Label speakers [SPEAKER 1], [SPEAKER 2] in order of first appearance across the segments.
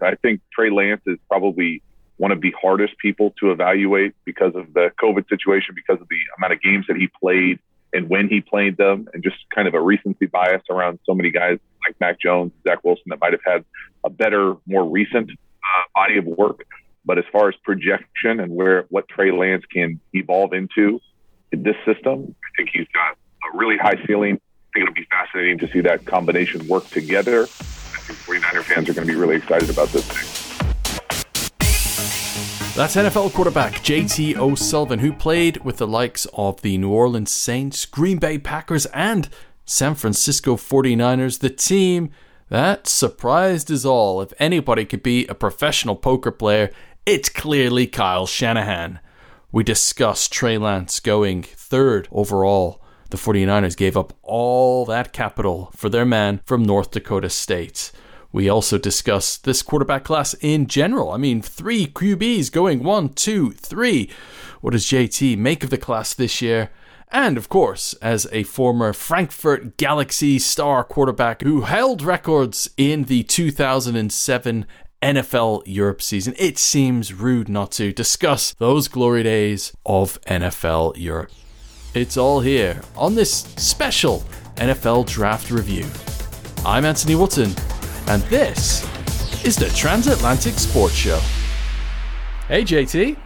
[SPEAKER 1] I think Trey Lance is probably one of the hardest people to evaluate because of the COVID situation, because of the amount of games that he played and when he played them, and just kind of a recency bias around so many guys like Mac Jones, Zach Wilson that might have had a better, more recent uh, body of work. But as far as projection and where what Trey Lance can evolve into in this system, I think he's got a really high ceiling. I think it'll be fascinating to see that combination work together. Think 49er fans are going to be really excited about this thing.
[SPEAKER 2] That's NFL quarterback JT O'Sullivan, who played with the likes of the New Orleans Saints, Green Bay Packers, and San Francisco 49ers, the team that surprised us all. If anybody could be a professional poker player, it's clearly Kyle Shanahan. We discussed Trey Lance going third overall. The 49ers gave up all that capital for their man from North Dakota State. We also discuss this quarterback class in general. I mean, three QBs going one, two, three. What does JT make of the class this year? And of course, as a former Frankfurt Galaxy star quarterback who held records in the 2007 NFL Europe season, it seems rude not to discuss those glory days of NFL Europe. It's all here on this special NFL Draft Review. I'm Anthony Wootton, and this is the Transatlantic Sports Show. Hey, JT.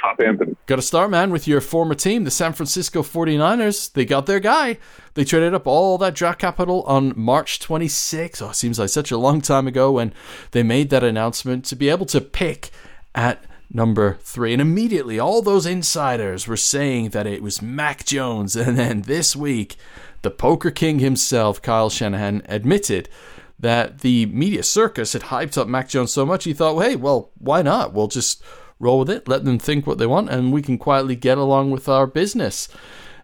[SPEAKER 1] Top Anthony.
[SPEAKER 2] Got to start, man, with your former team, the San Francisco 49ers. They got their guy. They traded up all that draft capital on March 26. Oh, it seems like such a long time ago when they made that announcement to be able to pick at number three. And immediately, all those insiders were saying that it was Mac Jones. And then this week, the poker king himself, Kyle Shanahan, admitted that the media circus had hyped up Mac Jones so much, he thought, well, hey, well, why not? We'll just roll with it, let them think what they want, and we can quietly get along with our business.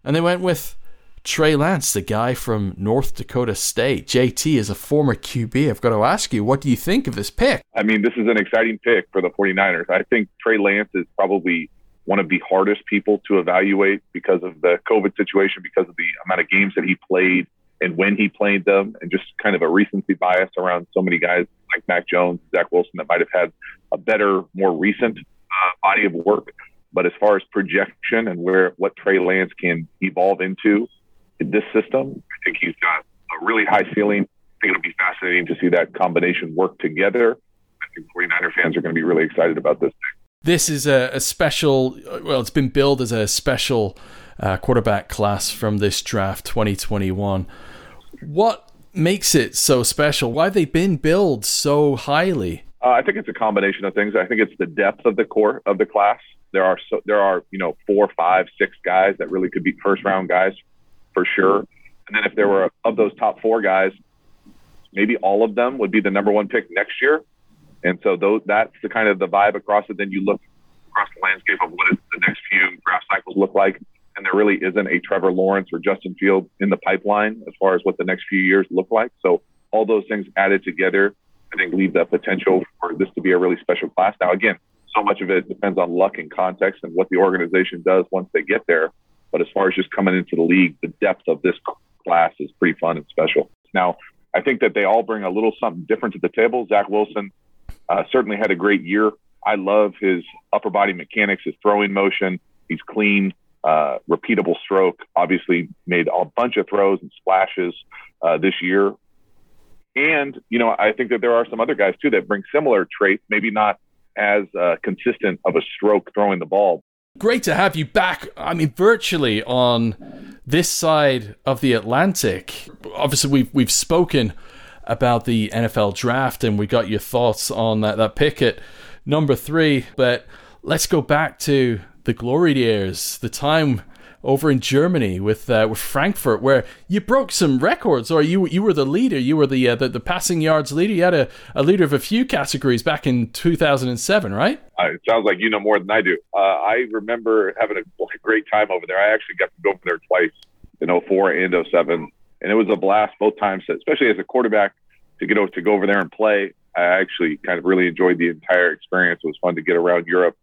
[SPEAKER 2] And they went with Trey Lance, the guy from North Dakota State. JT is a former QB. I've got to ask you, what do you think of this pick?
[SPEAKER 1] I mean, this is an exciting pick for the 49ers. I think Trey Lance is probably one of the hardest people to evaluate because of the COVID situation, because of the amount of games that he played and when he played them, and just kind of a recency bias around so many guys like Mac Jones, Zach Wilson that might have had a better, more recent uh, body of work. But as far as projection and where what Trey Lance can evolve into in this system, I think he's got a really high ceiling. I think it'll be fascinating to see that combination work together. I think 49er fans are going to be really excited about this.
[SPEAKER 2] This is a, a special, well, it's been billed as a special uh, quarterback class from this draft 2021. What makes it so special? Why have they been billed so highly?
[SPEAKER 1] Uh, I think it's a combination of things. I think it's the depth of the core of the class. There are so, there are you know four, five, six guys that really could be first round guys for sure. Mm-hmm. And then if there were of those top four guys, maybe all of them would be the number one pick next year. And so those that's the kind of the vibe across it. Then you look across the landscape of what the next few draft cycles look like and there really isn't a Trevor Lawrence or Justin Field in the pipeline as far as what the next few years look like. So all those things added together, I think, leave the potential for this to be a really special class. Now, again, so much of it depends on luck and context and what the organization does once they get there. But as far as just coming into the league, the depth of this class is pretty fun and special. Now, I think that they all bring a little something different to the table. Zach Wilson uh, certainly had a great year. I love his upper body mechanics, his throwing motion. He's clean uh, repeatable stroke. Obviously, made a bunch of throws and splashes uh, this year. And you know, I think that there are some other guys too that bring similar traits, maybe not as uh, consistent of a stroke throwing the ball.
[SPEAKER 2] Great to have you back. I mean, virtually on this side of the Atlantic. Obviously, we've we've spoken about the NFL draft, and we got your thoughts on that that pick at number three. But let's go back to the glory years, the time over in Germany with uh, with Frankfurt, where you broke some records, or you you were the leader, you were the uh, the, the, passing yards leader. You had a, a leader of a few categories back in 2007, right?
[SPEAKER 1] Uh, it sounds like you know more than I do. Uh, I remember having a, great time over there. I actually got to go over there twice in 04 and 07, and it was a blast both times. Especially as a quarterback to get over, to go over there and play. I actually kind of really enjoyed the entire experience. It was fun to get around Europe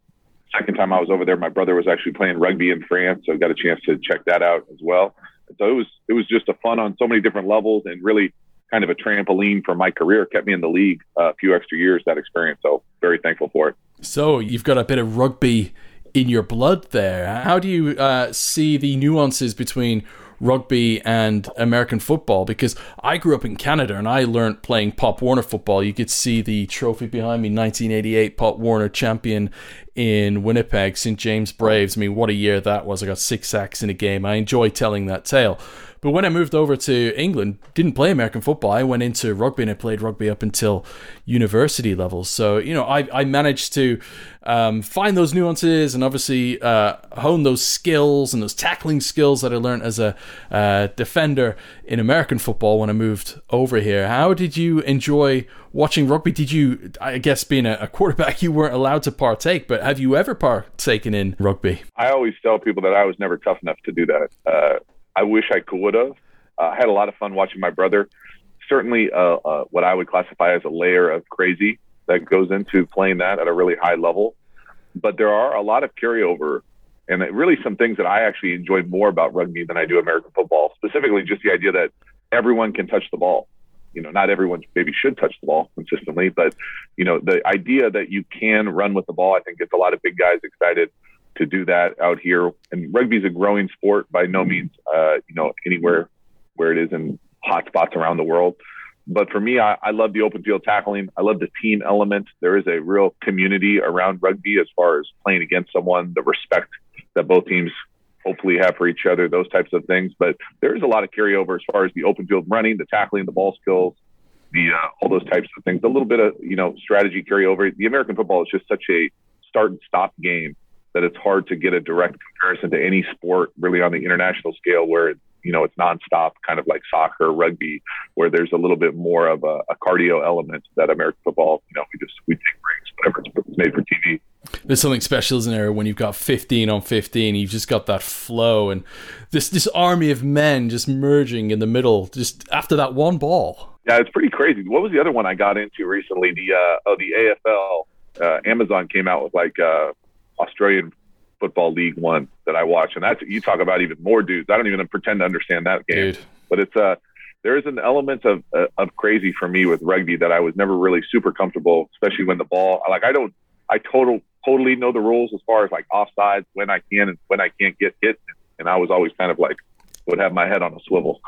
[SPEAKER 1] second time I was over there, my brother was actually playing rugby in France, so I got a chance to check that out as well. So it was it was just a fun on so many different levels, and really kind of a trampoline for my career, kept me in the league a few extra years, that experience. So very thankful for it.
[SPEAKER 2] So you've got a bit of rugby in your blood there. How do you uh, see the nuances between rugby and American football because I grew up in Canada and I learned playing Pop Warner football. You could see the trophy behind me 1988 Pop Warner champion in Winnipeg, St. James Braves. I mean, what a year that was. I got six sacks in a game. I enjoy telling that tale. But when I moved over to England, didn't play American football. I went into rugby and I played rugby up until university levels. So, you know, I, I managed to um, find those nuances and obviously uh, hone those skills and those tackling skills that I learned as a uh, defender in American football when I moved over here. How did you enjoy watching rugby? Did you, I guess, being a, quarterback, you weren't allowed to partake, but have you ever partaken in rugby?
[SPEAKER 1] I always tell people that I was never tough enough to do that. Uh, I wish I could have. Uh, I had a lot of fun watching my brother. Certainly, uh, uh, what I would classify as a layer of crazy that goes into playing that at a really high level. But there are a lot of carryover and really some things that I actually enjoy more about rugby than I do American football, specifically just the idea that everyone can touch the ball. You know, not everyone maybe should touch the ball consistently, but you know, the idea that you can run with the ball, I think gets a lot of big guys excited to do that out here. And rugby is a growing sport by no means, uh, you know, anywhere where it is in hot spots around the world. But for me, I, I love the open field tackling. I love the team element. There is a real community around rugby as far as playing against someone, the respect that both teams hopefully have for each other, those types of things. But there is a lot of carryover as far as the open field running, the tackling, the ball skills, the uh, all those types of things. A little bit of you know strategy carryover. The American football is just such a start and stop game that it's hard to get a direct comparison to any sport really on the international scale where you know, it's nonstop, kind of like soccer, rugby, where there's a little bit more of a, a cardio element that American football, you know, we just we take brings whenever it's made for TV.
[SPEAKER 2] There's something special, isn't there, when you've got 15 on 15, you've just got that flow and this this army of men just merging in the middle, just after that one ball.
[SPEAKER 1] Yeah, it's pretty crazy. What was the other one I got into recently? The uh, oh, the AFL. Uh, Amazon came out with like uh, Australian Football League One that I watch, and that's you talk about even more dudes. I don't even pretend to understand that game, Dude. but it's uh there is an element of uh, of crazy for me with rugby that I was never really super comfortable, especially when the ball like I don't I total totally know the rules as far as like offsides when I can and when I can't get hit, and I was always kind of like would have my head on a swivel.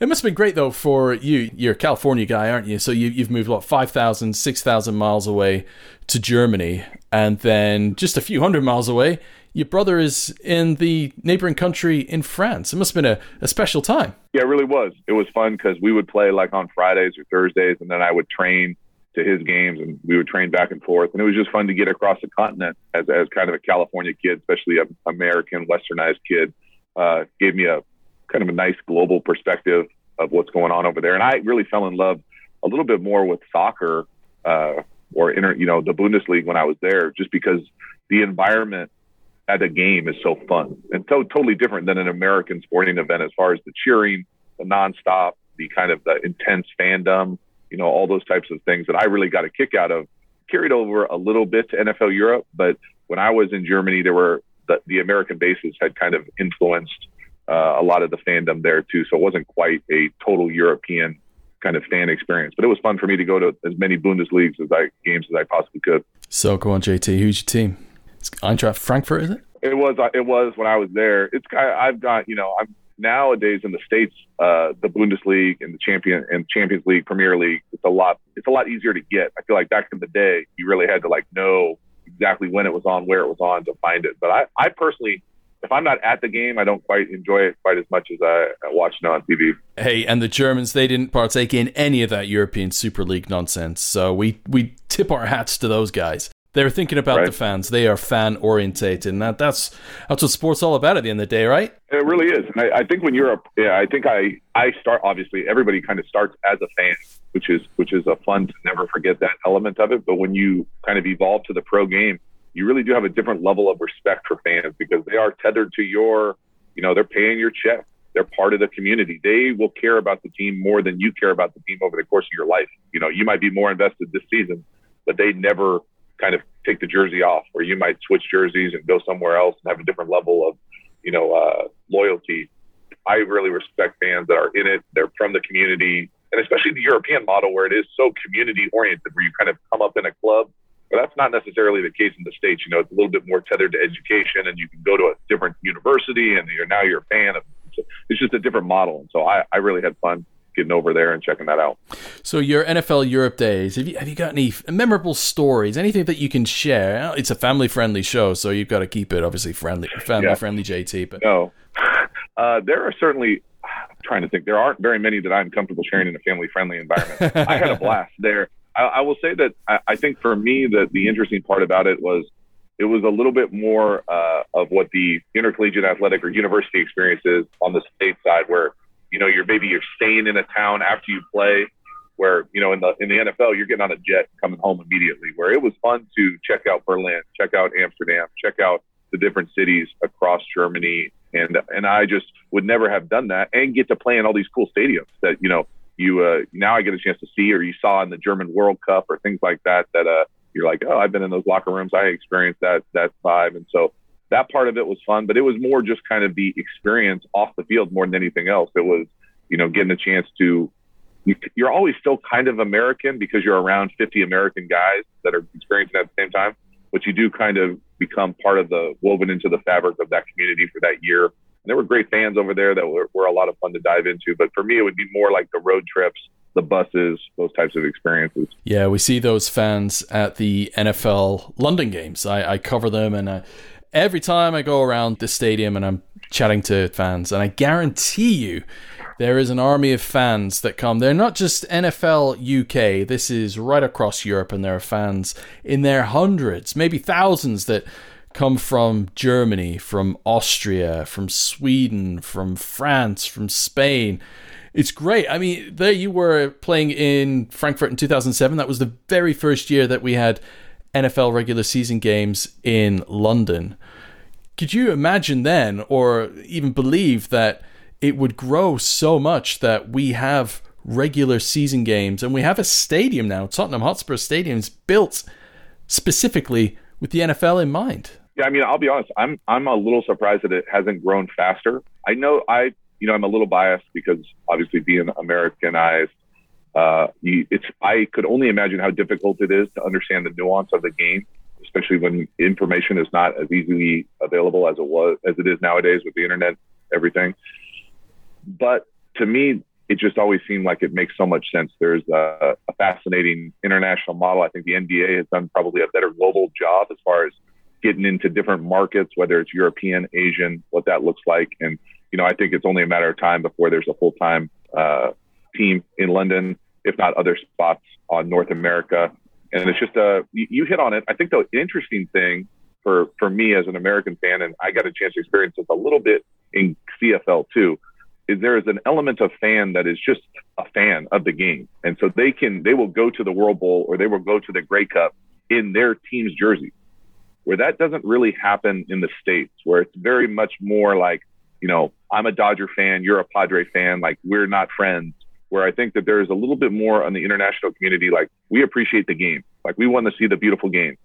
[SPEAKER 2] It must have been great though for you. You're a California guy, aren't you? So you, you've moved what 5,000, 6,000 miles away to Germany, and then just a few hundred miles away, your brother is in the neighboring country in France. It must have been a, a special time.
[SPEAKER 1] Yeah, it really was. It was fun because we would play like on Fridays or Thursdays, and then I would train to his games, and we would train back and forth. And it was just fun to get across the continent as, as kind of a California kid, especially an American westernized kid. Uh, gave me a kind of a nice global perspective of what's going on over there. And I really fell in love a little bit more with soccer uh, or inter, you know the Bundesliga when I was there, just because the environment at a game is so fun and so totally different than an American sporting event as far as the cheering, the nonstop, the kind of the intense fandom, you know, all those types of things that I really got a kick out of. Carried over a little bit to NFL Europe, but when I was in Germany, there were the, the American bases had kind of influenced a lot of the fandom there too. So it wasn't quite a total European kind of fan experience, but it was fun for me to go to as many Bundesliga as I games as I possibly could.
[SPEAKER 2] So go on, JT. Who's your team? It's Eintracht Frankfurt, is it?
[SPEAKER 1] It was. Uh, it was when I was there. It's. I've got. You know. I'm nowadays in the states. Uh, the Bundesliga and the champion and Champions League, Premier League. It's a lot. It's a lot easier to get. I feel like back in the day, you really had to like know exactly when it was on, where it was on to find it. But I, I personally if I'm not at the game, I don't quite enjoy it quite as much as I watch it on TV.
[SPEAKER 2] Hey, and the Germans, they didn't partake in any of that European Super League nonsense. So we, we tip our hats to those guys. They're thinking about right. the fans. They are fan orientated, and that, that's that's what sports all about at the end of the day, right?
[SPEAKER 1] It really is. And I, I think when you're a, yeah, I think I I start obviously everybody kind of starts as a fan, which is which is a fun to never forget that element of it. But when you kind of evolve to the pro game, you really do have a different level of respect for fans because they are tethered to your, you know, they're paying your check. They're part of the community. They will care about the team more than you care about the team over the course of your life. You know, you might be more invested this season, but they never kind of take the jersey off, or you might switch jerseys and go somewhere else and have a different level of, you know, uh, loyalty. I really respect fans that are in it. They're from the community. and especially the European model where it is so community oriented, where you kind of come up in a club. But that's not necessarily the case in the states. You know, it's a little bit more tethered to education, and you can go to a different university, and you're now you're a fan of. It's just a different model, and so I, I really had fun getting over there and checking that out.
[SPEAKER 2] So your NFL Europe days, have you have you got any memorable stories? Anything that you can share? It's a family friendly show, so you've got to keep it obviously friendly, family yeah. friendly. JT,
[SPEAKER 1] but no, uh, there are certainly. I'm trying to think. There aren't very many that I'm comfortable sharing in a family friendly environment. I had a blast there. I, I will say that I, I, think for me that the interesting part about it was it was a little bit more uh, of what the intercollegiate athletic or university experience is on the state side, where you know, you're maybe you're staying in a town after you play where, you know, in the in the NFL you're getting on a jet coming home immediately. Where it was fun to check out Berlin, check out Amsterdam, check out the different cities across Germany. And and I just would never have done that and get to play in all these cool stadiums that, you know, you uh, now I get a chance to see or you saw in the German World Cup or things like that that uh you're like, oh, I've been in those locker rooms. I experienced that that vibe. And so that part of it was fun, but it was more just kind of the experience off the field more than anything else. It was, you know, getting a chance to, you're always still kind of American because you're around 50 American guys that are experiencing at the same time, but you do kind of become part of the woven into the fabric of that community for that year. There were great fans over there that were, were a lot of fun to dive into. But for me, it would be more like the road trips, the buses, those types of experiences.
[SPEAKER 2] Yeah, we see those fans at the NFL London games. I, I cover them and I, every time I go around the stadium and I'm chatting to fans, and I guarantee you there is an army of fans that come. They're not just NFL UK, this is right across Europe, and there are fans in their hundreds, maybe thousands that come from Germany, from Austria, from Sweden, from France, from Spain. It's great. I mean, there you were playing in Frankfurt in 2007. That was the very first year that we had NFL regular season games in London. Could you imagine then, or even believe that it would grow so much that we have regular season games and we have a stadium now, Tottenham Hotspur Stadium is built specifically with the NFL in mind?
[SPEAKER 1] Yeah, I mean, I'll be honest. I'm I'm a little surprised that it hasn't grown faster. I know I, you know, I'm a little biased because obviously being Americanized uh, you, it's I could only imagine how difficult it is to understand the nuance of the game, especially when information is not as easily available as it was as it is nowadays with the internet, everything. But to me, it just always seemed like it makes so much sense. There's a, a fascinating international model. I think the NBA has done probably a better global job as far as getting into different markets, whether it's European, Asian, what that looks like. And, you know, I think it's only a matter of time before there's a full time uh, team in London, if not other spots on North America. And it's just a you, you hit on it. I think the interesting thing for for me as an American fan, and I got a chance to experience this a little bit in CFL too, is there is an element of fan that is just a fan of the game, and so they can they will go to the World Bowl or they will go to the Grey Cup in their team's jersey, where that doesn't really happen in the states, where it's very much more like you know I'm a Dodger fan, you're a Padre fan, like we're not friends where I think that there is a little bit more on the international community. Like we appreciate the game. Like we want to see the beautiful game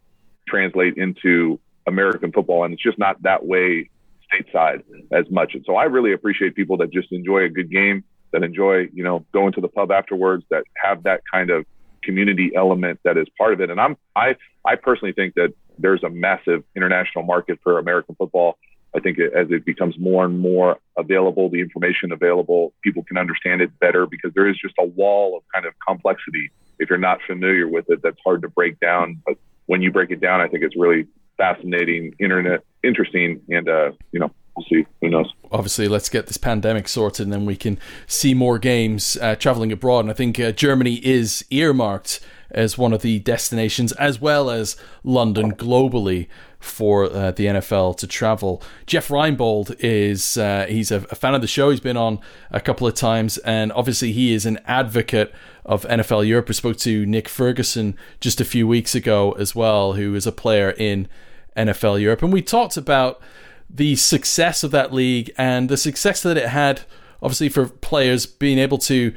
[SPEAKER 1] translate into American football. And it's just not that way stateside as much. And so I really appreciate people that just enjoy a good game, that enjoy, you know, going to the pub afterwards, that have that kind of community element that is part of it. And I'm, I, I personally think that there's a massive international market for American football. I think as it becomes more and more available, the information available, people can understand it better because there is just a wall of kind of complexity. If you're not familiar with it, that's hard to break down. But when you break it down, I think it's really fascinating, internet, interesting, and uh, you know, we'll see. Who knows?
[SPEAKER 2] Obviously, let's get this pandemic sorted, and then we can see more games uh, traveling abroad. And I think uh, Germany is earmarked as one of the destinations, as well as London globally for uh, the NFL to travel. Jeff Reinebold is uh, he's a, a, fan of the show. He's been on a couple of times, and obviously he is an advocate of NFL Europe. We spoke to Nick Ferguson just a few weeks ago as well, who is a player in NFL Europe, and we talked about the success of that league and the success that it had, obviously for players being able to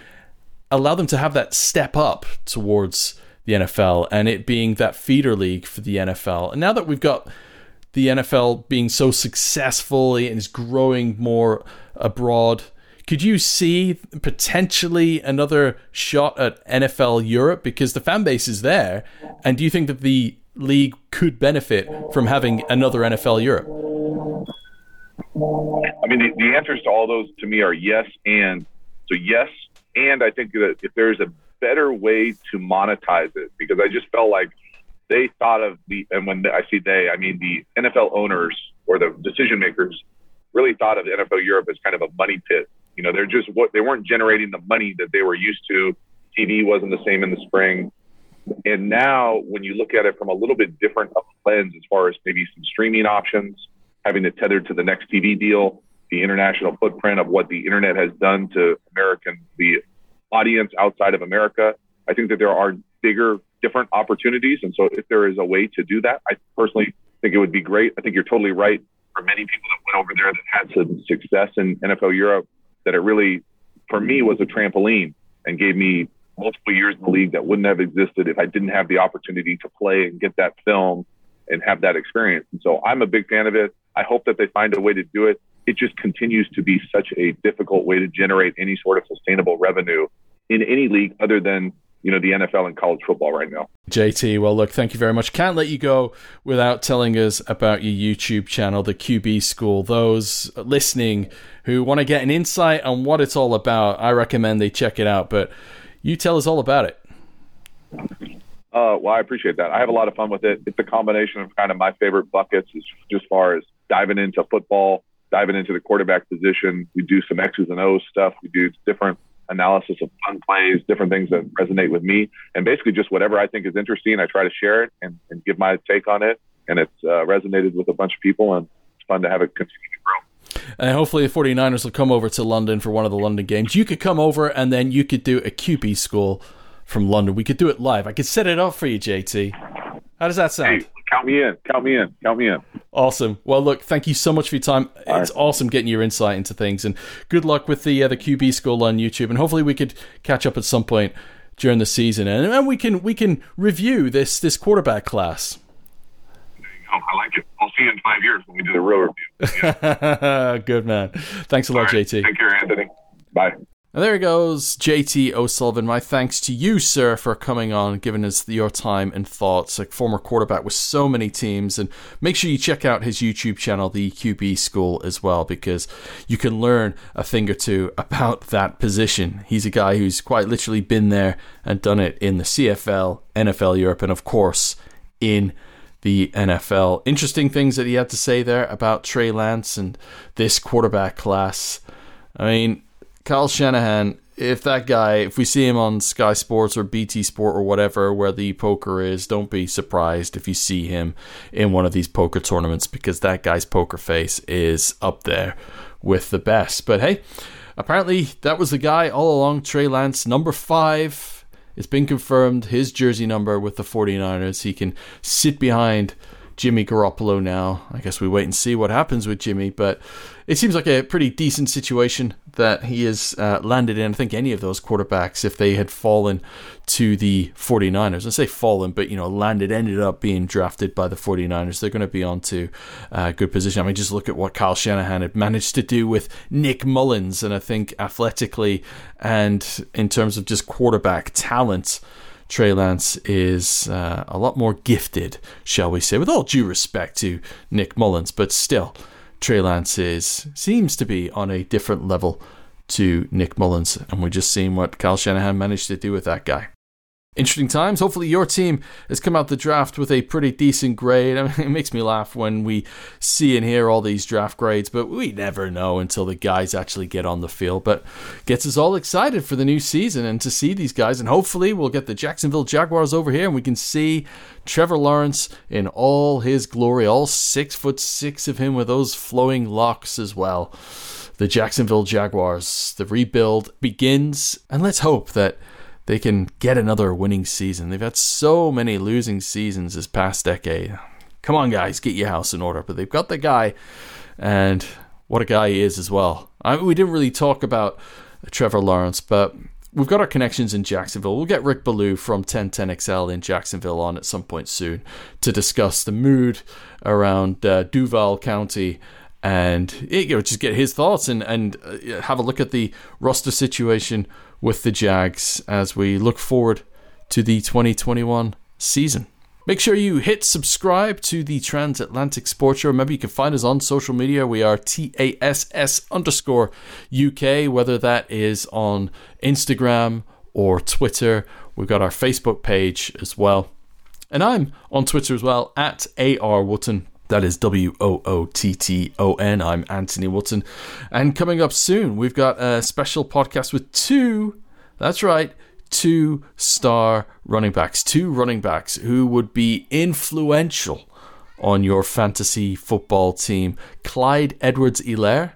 [SPEAKER 2] allow them to have that step up towards the NFL and it being that feeder league for the NFL. And now that we've got the NFL being so successful and is growing more abroad, could you see potentially another shot at NFL Europe because the fan base is there? And do you think that the league could benefit from having another NFL Europe?
[SPEAKER 1] I mean, the, the answers to all those to me are yes and. So, yes, and I think that if there's a better way to monetize it, because I just felt like they thought of the, and when I see they, I mean the NFL owners or the decision makers really thought of NFL Europe as kind of a money pit. You know, they're just what they weren't generating the money that they were used to. TV wasn't the same in the spring. And now, when you look at it from a little bit different lens, as far as maybe some streaming options, having it tethered to the next TV deal, the international footprint of what the internet has done to American the audience outside of America, I think that there are bigger, different opportunities. And so, if there is a way to do that, I personally think it would be great. I think you're totally right. For many people that went over there that had some success in NFL Europe, that it really, for me, was a trampoline and gave me multiple years in the league that wouldn't have existed if I didn't have the opportunity to play and get that film and have that experience. And so I'm a big fan of it. I hope that they find a way to do it. It just continues to be such a difficult way to generate any sort of sustainable revenue in any league other than you know the NFL and college football right now.
[SPEAKER 2] JT, well, look, thank you very much. Can't let you go without telling us about your YouTube channel, the QB School. Those listening who want to get an insight on what it's all about, I recommend they check it out. But you tell us all about it.
[SPEAKER 1] Uh, well, I appreciate that. I have a lot of fun with it. It's a combination of kind of my favorite buckets as, as far as diving into football, diving into the quarterback position. We do some X's and O's stuff. We do different analysis of fun plays, different things that resonate with me, and basically just whatever I think is interesting. I try to share it and, and give my take on it, and it's uh, resonated with a bunch of people, and it's fun to have it continue to grow.
[SPEAKER 2] And hopefully the 49ers will come over to London for one of the London games. You could come over and then you could do a QB school from London. We could do it live. I could set it up for you, JT. How does that sound?
[SPEAKER 1] Hey, count me in. Count me in. Count me in.
[SPEAKER 2] Awesome. Well, look, thank you so much for your time. All it's right. awesome getting your insight into things, and good luck with the uh, the QB school on YouTube. And hopefully, we could catch up at some point during the season, and, and we can we can review this this quarterback class.
[SPEAKER 1] I like it. I'll see you in five years when we do the real review.
[SPEAKER 2] Yeah. Good man. Thanks a lot, right. JT.
[SPEAKER 1] Take care, Anthony. Bye.
[SPEAKER 2] And there he goes JT O'Sullivan. My thanks to you, sir, for coming on, giving us your time and thoughts. A former quarterback with so many teams. And make sure you check out his YouTube channel, The QB School, as well, because you can learn a thing or two about that position. He's a guy who's quite literally been there and done it in the CFL, NFL Europe, and of course, in the NFL. Interesting things that he had to say there about Trey Lance and this quarterback class. I mean, Kyle Shanahan, if that guy, if we see him on Sky Sports or BT Sport or whatever, where the poker is, don't be surprised if you see him in one of these poker tournaments because that guy's poker face is up there with the best. But hey, apparently that was the guy all along, Trey Lance, number five it's been confirmed his jersey number with the 49ers. He can sit behind Jimmy Garoppolo now. I guess we wait and see what happens with Jimmy, but it seems like a pretty decent situation that he has uh, landed in. I think any of those quarterbacks, if they had fallen to the 49ers, I say fallen, but you know, landed, ended up being drafted by the 49ers, they're going to be on to a good position. I mean, just look at what Kyle Shanahan had managed to do with Nick Mullens, and I think athletically and in terms of just quarterback talent. Trey Lance is uh, a lot more gifted, shall we say, with all due respect to Nick Mullens, but still, Trey Lance is seems to be on a different level to Nick Mullens, and we're just seeing what Kyle Shanahan managed to do with that guy interesting times. Hopefully, your team has come out the draft with a pretty decent grade. I mean, it makes me laugh when we see and hear all these draft grades, but we never know until the guys actually get on the field. But gets us all excited for the new season and to see these guys. And hopefully, we'll get the Jacksonville Jaguars over here and we can see Trevor Lawrence in all his glory, all six foot six of him with those flowing locks as well. The Jacksonville Jaguars, the rebuild begins, and let's hope that they can get another winning season. They've had so many losing seasons this past decade. Come on, guys, get your house in order. But they've got the guy, and what a guy he is as well. I mean, we didn't really talk about Trevor Lawrence, but we've got our connections in Jacksonville. We'll get Rick Ballou from 1010XL in Jacksonville on at some point soon to discuss the mood around uh, Duval County and you know just get his thoughts and and uh, have a look at the roster situation with the Jags as we look forward to the 2021 season. Make sure you hit subscribe to the Transatlantic Sports Show. Remember, you can find us on social media. We are TASS underscore UK, whether that is on Instagram or Twitter. We've got our Facebook page as well. And I'm on Twitter as well at AR Wootton. That is W O O T T O N. I'm Anthony Wootton. And coming up soon, we've got a special podcast with two, that's right, two star running backs, two running backs who would be influential on your fantasy football team. Clyde Edwards Helaire.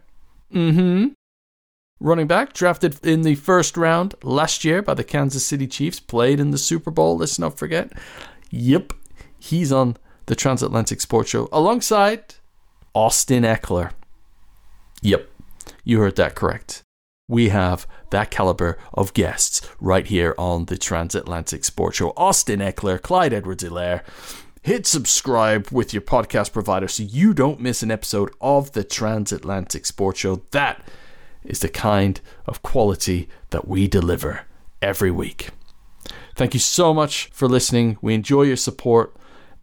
[SPEAKER 2] Mm hmm. Running back drafted in the first round last year by the Kansas City Chiefs, played in the Super Bowl, let's not forget. Yep, he's on the Transatlantic Sports Show alongside Austin Ekeler. Yep, you heard that correct we have that caliber of guests right here on the Transatlantic Sports Show. Austin Ekeler, Clyde Edwards Helaire. Hit subscribe with your podcast provider so you don't miss an episode of the Transatlantic Sports Show. That is the kind of quality that we deliver every week. Thank you so much for listening. We enjoy your support.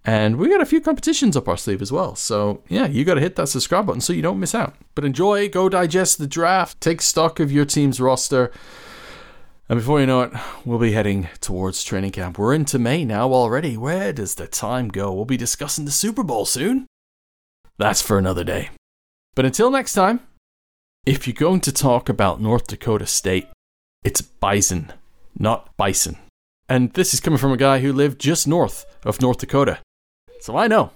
[SPEAKER 2] And we got a few competitions up our sleeve as well. So, yeah, you got to hit that subscribe button so you don't miss out. But enjoy, go digest the draft, take stock of your team's roster. And before you know it, we'll be heading towards training camp. We're into May now already. Where does the time go? We'll be discussing the Super Bowl soon. That's for another day. But until next time, if you're going to talk about North Dakota State, it's bison, not bison. And this is coming from a guy who lived just north of North Dakota. So I know.